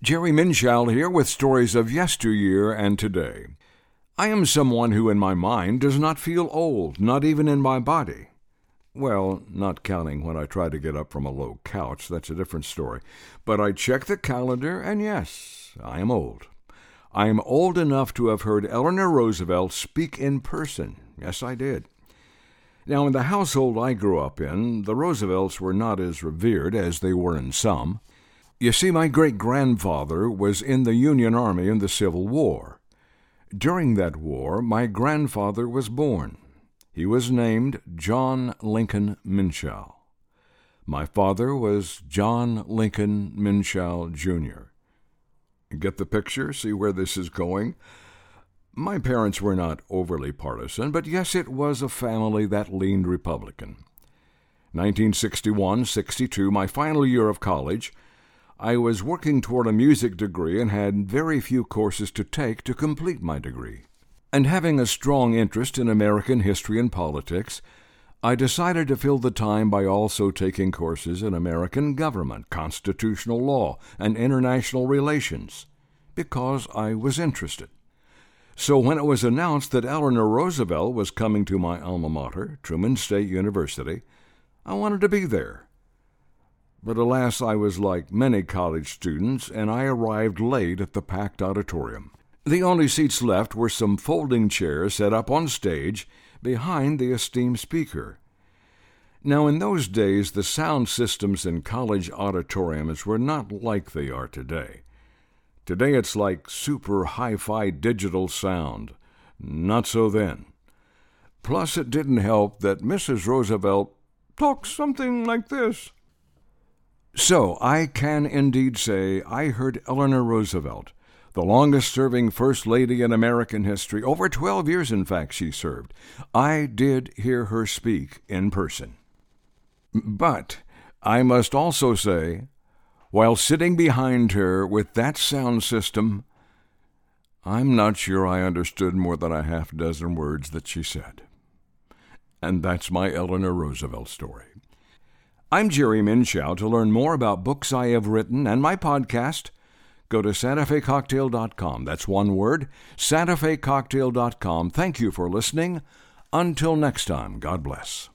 Jerry Minshall here with stories of yesteryear and today. I am someone who, in my mind, does not feel old, not even in my body. Well, not counting when I try to get up from a low couch, that's a different story. But I check the calendar, and yes, I am old. I am old enough to have heard Eleanor Roosevelt speak in person. Yes, I did. Now, in the household I grew up in, the Roosevelts were not as revered as they were in some. You see, my great grandfather was in the Union Army in the Civil War. During that war, my grandfather was born. He was named John Lincoln Minshall. My father was John Lincoln Minshall, Jr. Get the picture? See where this is going? My parents were not overly partisan, but yes, it was a family that leaned Republican. 1961 62, my final year of college, I was working toward a music degree and had very few courses to take to complete my degree. And having a strong interest in American history and politics, I decided to fill the time by also taking courses in American government, constitutional law, and international relations, because I was interested. So when it was announced that Eleanor Roosevelt was coming to my alma mater, Truman State University, I wanted to be there. But alas, I was like many college students, and I arrived late at the packed auditorium. The only seats left were some folding chairs set up on stage behind the esteemed speaker. Now, in those days, the sound systems in college auditoriums were not like they are today. Today, it's like super hi fi digital sound. Not so then. Plus, it didn't help that Mrs. Roosevelt talks something like this. So I can indeed say I heard Eleanor Roosevelt, the longest serving First Lady in American history, over 12 years, in fact, she served. I did hear her speak in person. But I must also say, while sitting behind her with that sound system, I'm not sure I understood more than a half dozen words that she said. And that's my Eleanor Roosevelt story. I'm Jerry Minshall. To learn more about books I have written and my podcast, go to SantaFeCocktail.com. That's one word, SantaFeCocktail.com. Thank you for listening. Until next time, God bless.